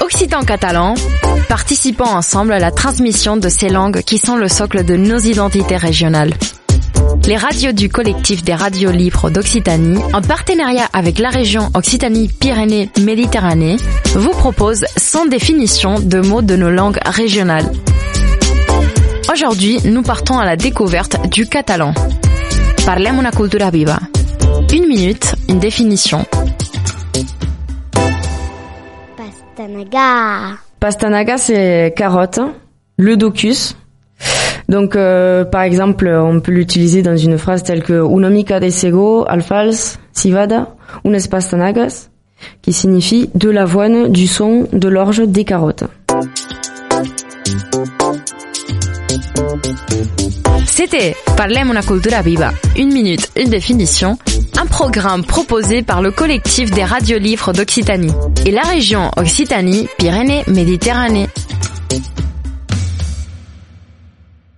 Occitan catalan, participons ensemble à la transmission de ces langues qui sont le socle de nos identités régionales. Les radios du collectif des radios libres d'Occitanie, en partenariat avec la région Occitanie-Pyrénées-Méditerranée, vous proposent sans définition de mots de nos langues régionales. Aujourd'hui, nous partons à la découverte du catalan. Parlem cultura viva. Une minute, une définition. Pastanaga. Pastanaga, c'est carotte, le docus. Donc, euh, par exemple, on peut l'utiliser dans une phrase telle que una mica de sego, alfals, civada, unes pastanagas, qui signifie de l'avoine, du son, de l'orge, des carottes. C'était Parlem una cultura viva. Une minute, une définition. Un programme proposé par le collectif des radiolivres d'Occitanie et la région Occitanie-Pyrénées-Méditerranée.